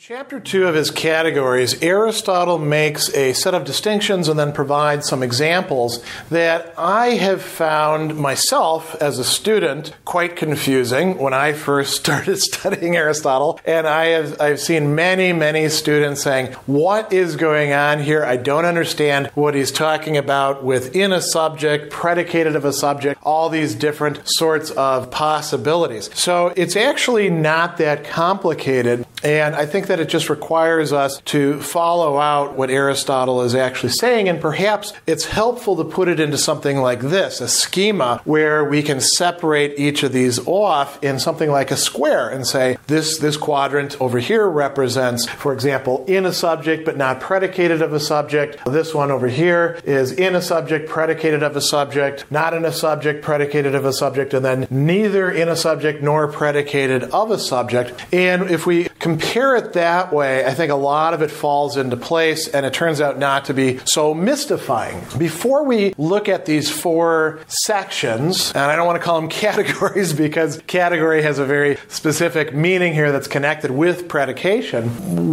Chapter two of his categories, Aristotle makes a set of distinctions and then provides some examples that I have found myself as a student quite confusing when I first started studying Aristotle. And I have I've seen many, many students saying, What is going on here? I don't understand what he's talking about within a subject, predicated of a subject, all these different sorts of possibilities. So it's actually not that complicated. And I think that it just requires us to follow out what Aristotle is actually saying, and perhaps it's helpful to put it into something like this a schema where we can separate each of these off in something like a square and say this, this quadrant over here represents, for example, in a subject but not predicated of a subject. This one over here is in a subject, predicated of a subject, not in a subject, predicated of a subject, and then neither in a subject nor predicated of a subject. And if we compare it that way, I think a lot of it falls into place and it turns out not to be so mystifying. Before we look at these four sections, and I don't want to call them categories because category has a very specific meaning here that's connected with predication,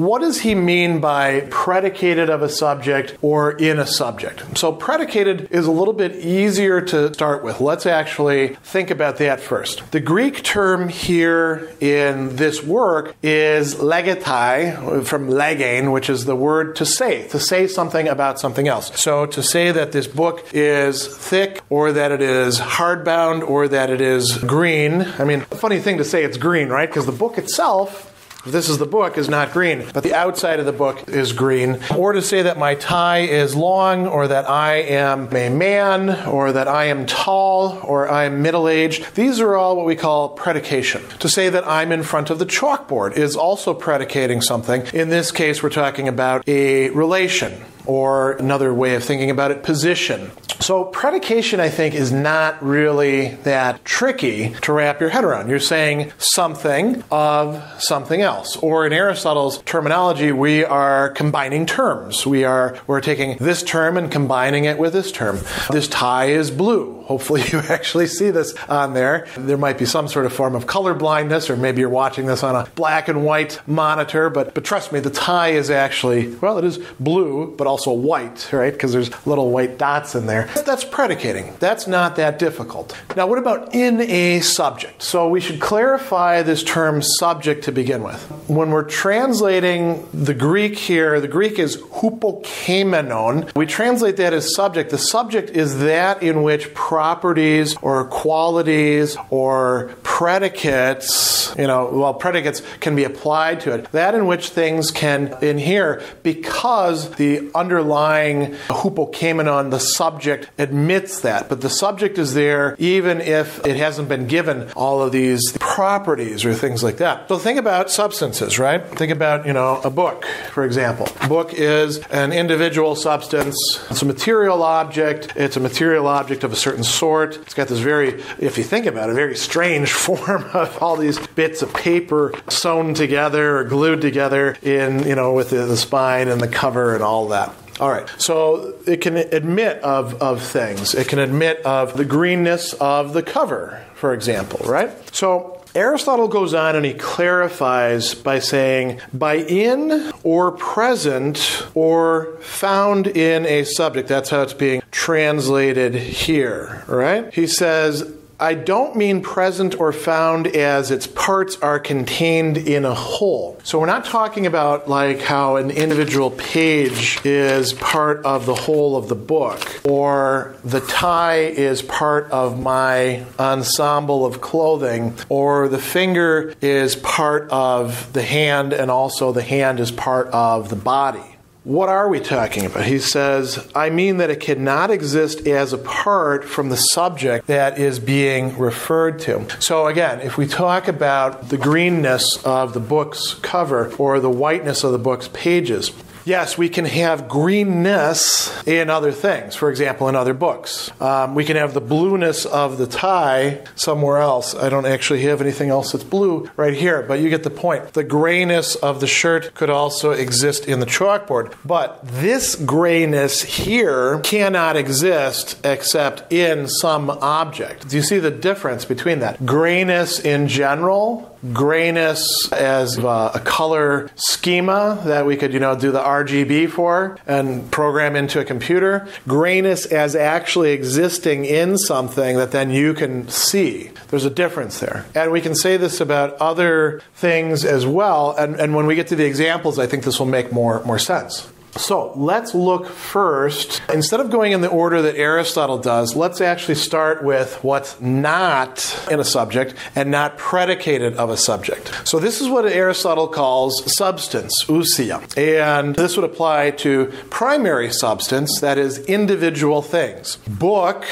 what does he mean by predicated of a subject or in a subject? So, predicated is a little bit easier to start with. Let's actually think about that first. The Greek term here in this work is legetai, from legein, which is the word to say, to say something about something else. So to say that this book is thick, or that it is hardbound, or that it is green. I mean, funny thing to say it's green, right? Because the book itself this is the book is not green, but the outside of the book is green. Or to say that my tie is long, or that I am a man, or that I am tall, or I am middle aged. These are all what we call predication. To say that I'm in front of the chalkboard is also predicating something. In this case, we're talking about a relation or another way of thinking about it, position. So, predication, I think, is not really that tricky to wrap your head around. You're saying something of something else. Or in Aristotle's terminology, we are combining terms. We are, we're taking this term and combining it with this term. This tie is blue. Hopefully, you actually see this on there. There might be some sort of form of color blindness, or maybe you're watching this on a black and white monitor, but, but trust me, the tie is actually, well, it is blue, but also white, right? Because there's little white dots in there. That's predicating. That's not that difficult. Now, what about in a subject? So we should clarify this term subject to begin with. When we're translating the Greek here, the Greek is hupokeimenon. We translate that as subject. The subject is that in which properties or qualities or predicates, you know, well, predicates can be applied to it. That in which things can inhere because the underlying hupokeimenon, the subject, admits that. But the subject is there even if it hasn't been given all of these properties or things like that. So think about substances, right? Think about, you know, a book, for example. A book is an individual substance. It's a material object. It's a material object of a certain sort. It's got this very, if you think about it, very strange form of all these bits of paper sewn together or glued together in, you know, with the, the spine and the cover and all that. All right, so it can admit of, of things. It can admit of the greenness of the cover, for example, right? So Aristotle goes on and he clarifies by saying, by in or present or found in a subject. That's how it's being translated here, right? He says, I don't mean present or found as its parts are contained in a whole. So we're not talking about like how an individual page is part of the whole of the book, or the tie is part of my ensemble of clothing, or the finger is part of the hand and also the hand is part of the body. What are we talking about? He says, I mean that it cannot exist as apart from the subject that is being referred to. So, again, if we talk about the greenness of the book's cover or the whiteness of the book's pages, Yes, we can have greenness in other things, for example, in other books. Um, we can have the blueness of the tie somewhere else. I don't actually have anything else that's blue right here, but you get the point. The grayness of the shirt could also exist in the chalkboard. But this grayness here cannot exist except in some object. Do you see the difference between that? Grayness in general grayness as uh, a color schema that we could, you know, do the RGB for and program into a computer. Grayness as actually existing in something that then you can see. There's a difference there. And we can say this about other things as well. And, and when we get to the examples, I think this will make more, more sense. So let's look first, instead of going in the order that Aristotle does, let's actually start with what's not in a subject and not predicated of a subject. So this is what Aristotle calls substance, ousia. And this would apply to primary substance, that is, individual things. Book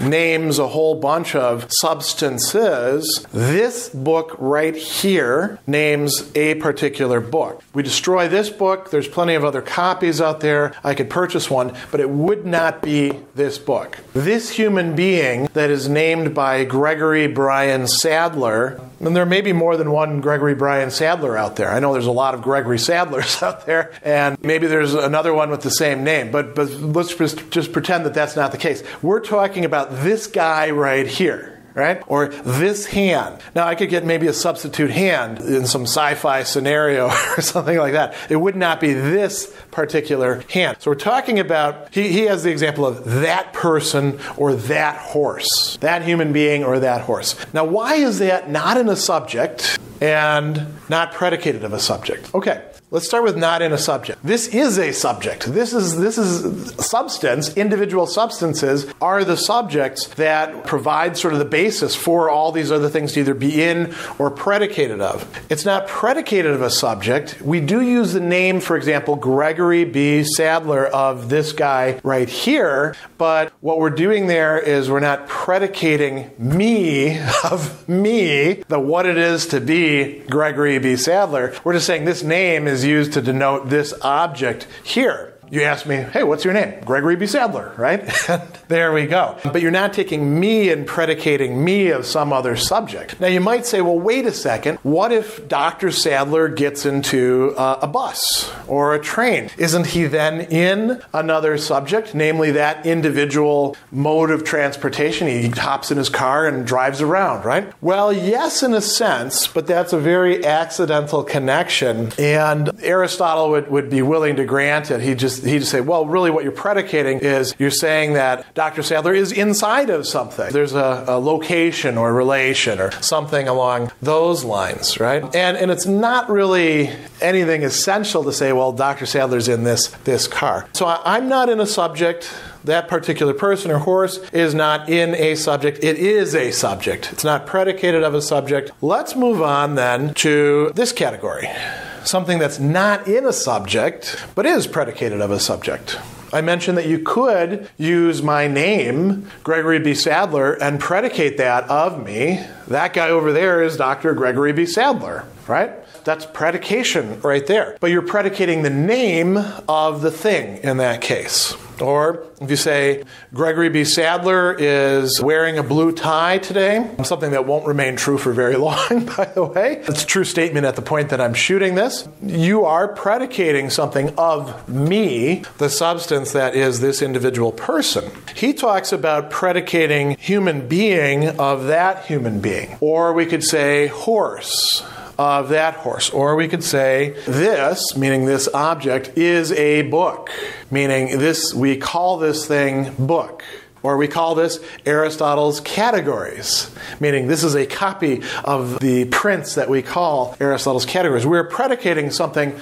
names a whole bunch of substances. This book right here names a particular book. We destroy this book, there's plenty of other copies copies out there. I could purchase one, but it would not be this book. This human being that is named by Gregory Bryan Sadler, and there may be more than one Gregory Bryan Sadler out there. I know there's a lot of Gregory Sadlers out there, and maybe there's another one with the same name, but, but let's just, just pretend that that's not the case. We're talking about this guy right here right? Or this hand. Now, I could get maybe a substitute hand in some sci fi scenario or something like that. It would not be this particular hand. So we're talking about, he, he has the example of that person or that horse, that human being or that horse. Now, why is that not in a subject and not predicated of a subject? Okay. Let's start with not in a subject. This is a subject. This is this is substance. Individual substances are the subjects that provide sort of the basis for all these other things to either be in or predicated of. It's not predicated of a subject. We do use the name, for example, Gregory B. Sadler of this guy right here, but what we're doing there is we're not predicating me of me, the what it is to be Gregory B. Sadler. We're just saying this name is used to denote this object here. You ask me, hey, what's your name? Gregory B. Sadler, right? there we go. But you're not taking me and predicating me of some other subject. Now, you might say, well, wait a second. What if Dr. Sadler gets into uh, a bus or a train? Isn't he then in another subject, namely that individual mode of transportation? He hops in his car and drives around, right? Well, yes, in a sense, but that's a very accidental connection. And Aristotle would, would be willing to grant it. He just he'd say, well, really what you're predicating is you're saying that Dr. Sadler is inside of something. There's a, a location or relation or something along those lines, right? And, and it's not really anything essential to say, well, Dr. Sadler's in this, this car. So I, I'm not in a subject that particular person or horse is not in a subject, it is a subject. It's not predicated of a subject. Let's move on then to this category something that's not in a subject, but is predicated of a subject. I mentioned that you could use my name, Gregory B. Sadler, and predicate that of me. That guy over there is Dr. Gregory B. Sadler, right? That's predication right there. But you're predicating the name of the thing in that case. Or if you say, Gregory B. Sadler is wearing a blue tie today, something that won't remain true for very long, by the way. It's a true statement at the point that I'm shooting this. You are predicating something of me, the substance that is this individual person. He talks about predicating human being of that human being. Or we could say horse of that horse. Or we could say this, meaning this object, is a book, meaning this, we call this thing book. Or we call this Aristotle's categories, meaning this is a copy of the prints that we call Aristotle's categories. We're predicating something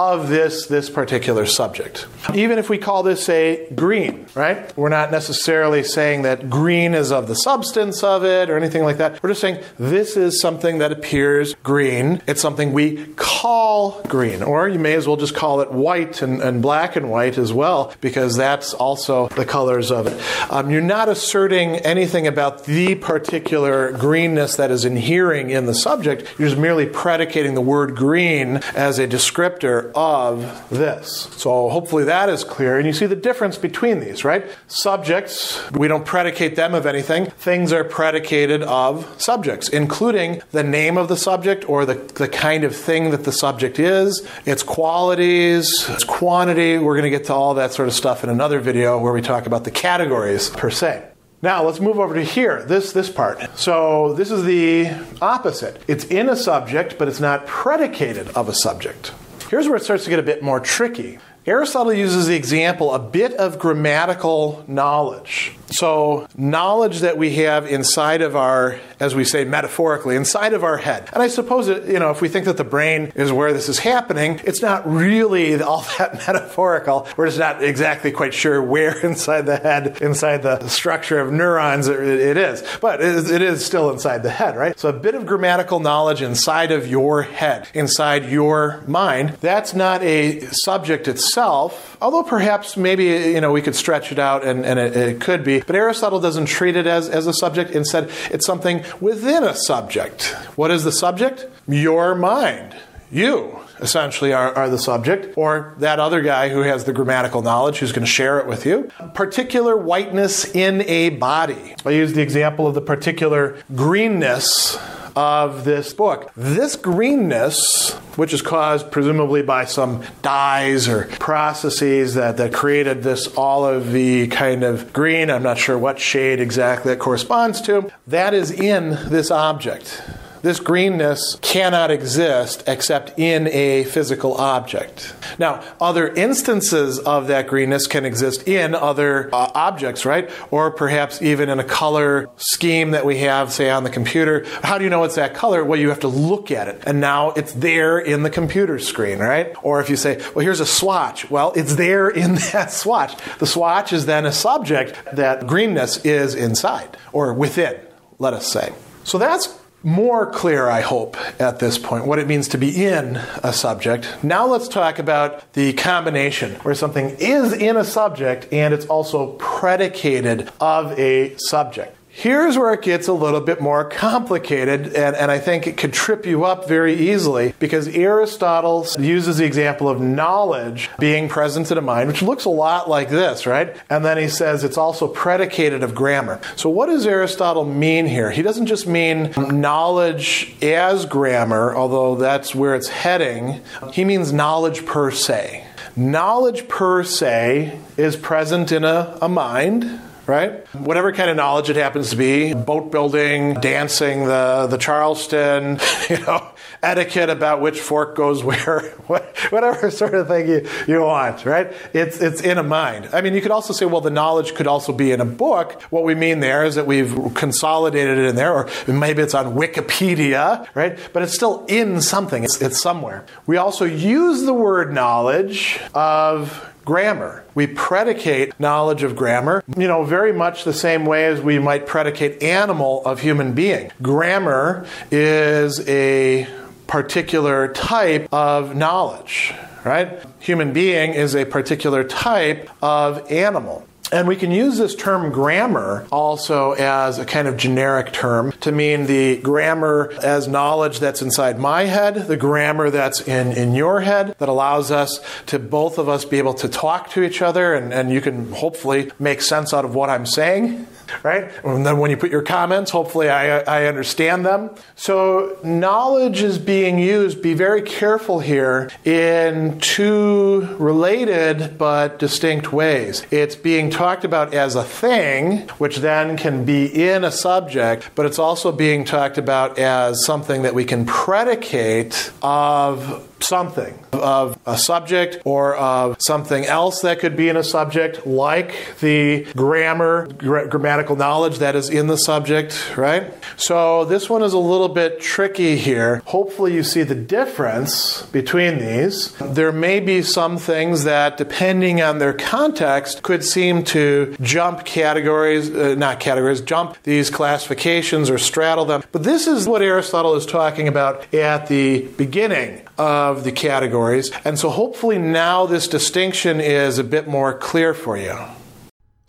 of this this particular subject. Even if we call this a green, right? We're not necessarily saying that green is of the substance of it or anything like that. We're just saying this is something that appears green. It's something we call green, or you may as well just call it white and, and black and white as well, because that's also the colors of it. Um, you're not asserting anything about the particular greenness that is inhering in the subject. You're just merely predicating the word green as a descriptor of this. So hopefully that is clear. And you see the difference between these, right? Subjects, we don't predicate them of anything. Things are predicated of subjects, including the name of the subject or the, the kind of thing that the subject is, its qualities, its quantity. We're going to get to all that sort of stuff in another video where we talk about the categories per se. Now let's move over to here, this this part. So this is the opposite. It's in a subject, but it's not predicated of a subject. Here's where it starts to get a bit more tricky. Aristotle uses the example a bit of grammatical knowledge. So, knowledge that we have inside of our, as we say metaphorically, inside of our head. And I suppose, it, you know, if we think that the brain is where this is happening, it's not really all that metaphorical. We're just not exactly quite sure where inside the head, inside the structure of neurons it, is. But it is still inside the head, right? So, a bit of grammatical knowledge inside of your head, inside your mind, that's not a subject itself, although perhaps maybe, you know, we could stretch it out and, and it, it could be but Aristotle doesn't treat it as, as a subject. Instead, it's something within a subject. What is the subject? Your mind. You essentially are, are, the subject, or that other guy who has the grammatical knowledge who's going to share it with you. Particular whiteness in a body. I use the example of the particular greenness of this book. This greenness, which is caused presumably by some dyes or processes that, that created this olivey kind of green, I'm not sure what shade exactly that corresponds to, that is in this object. This greenness cannot exist except in a physical object. Now, other instances of that greenness can exist in other uh, objects, right? Or perhaps even in a color scheme that we have, say, on the computer. How do you know it's that color? Well, you have to look at it. And now it's there in the computer screen, right? Or if you say, well, here's a swatch. Well, it's there in that swatch. The swatch is then a subject that greenness is inside or within, let us say. So that's more clear, I hope, at this point, what it means to be in a subject. Now let's talk about the combination where something is in a subject and it's also predicated of a subject. Here's where it gets a little bit more complicated, and, and I think it could trip you up very easily because Aristotle uses the example of knowledge being present in a mind, which looks a lot like this, right? And then he says it's also predicated of grammar. So, what does Aristotle mean here? He doesn't just mean knowledge as grammar, although that's where it's heading, he means knowledge per se. Knowledge per se is present in a, a mind right? Whatever kind of knowledge it happens to be, boat building, dancing, the, the Charleston, you know, etiquette about which fork goes where, whatever sort of thing you, you want, right? It's, it's in a mind. I mean, you could also say, well, the knowledge could also be in a book. What we mean there is that we've consolidated it in there, or maybe it's on Wikipedia, right? But it's still in something, it's, it's somewhere. We also use the word knowledge of grammar. We predicate knowledge of grammar, you know, very much the same way as we might predicate animal of human being. Grammar is a particular type of knowledge, right? Human being is a particular type of animal. And we can use this term grammar also as a kind of generic term to mean the grammar as knowledge that's inside my head, the grammar that's in, in your head that allows us to both of us be able to talk to each other and, and you can hopefully make sense out of what I'm saying right? And then when you put your comments, hopefully I, I understand them. So knowledge is being used. Be very careful here in two related but distinct ways. It's being talked about as a thing, which then can be in a subject, but it's also being talked about as something that we can predicate of something of a subject or of something else that could be in a subject, like the grammar, gra- grammatical knowledge that is in the subject, right? So this one is a little bit tricky here. Hopefully, you see the difference between these. There may be some things that, depending on their context, could seem to jump categories, uh, not categories, jump these classifications or straddle them. But this is what Aristotle is talking about at the beginning of the categories. And so hopefully now this distinction is a bit more clear for you.